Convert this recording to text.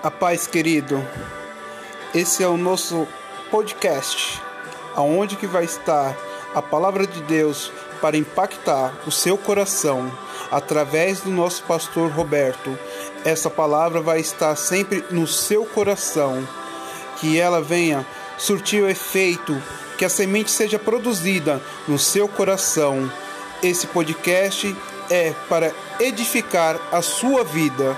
A paz, querido. Esse é o nosso podcast, aonde que vai estar a palavra de Deus para impactar o seu coração através do nosso pastor Roberto. Essa palavra vai estar sempre no seu coração, que ela venha surtir o efeito, que a semente seja produzida no seu coração. Esse podcast é para edificar a sua vida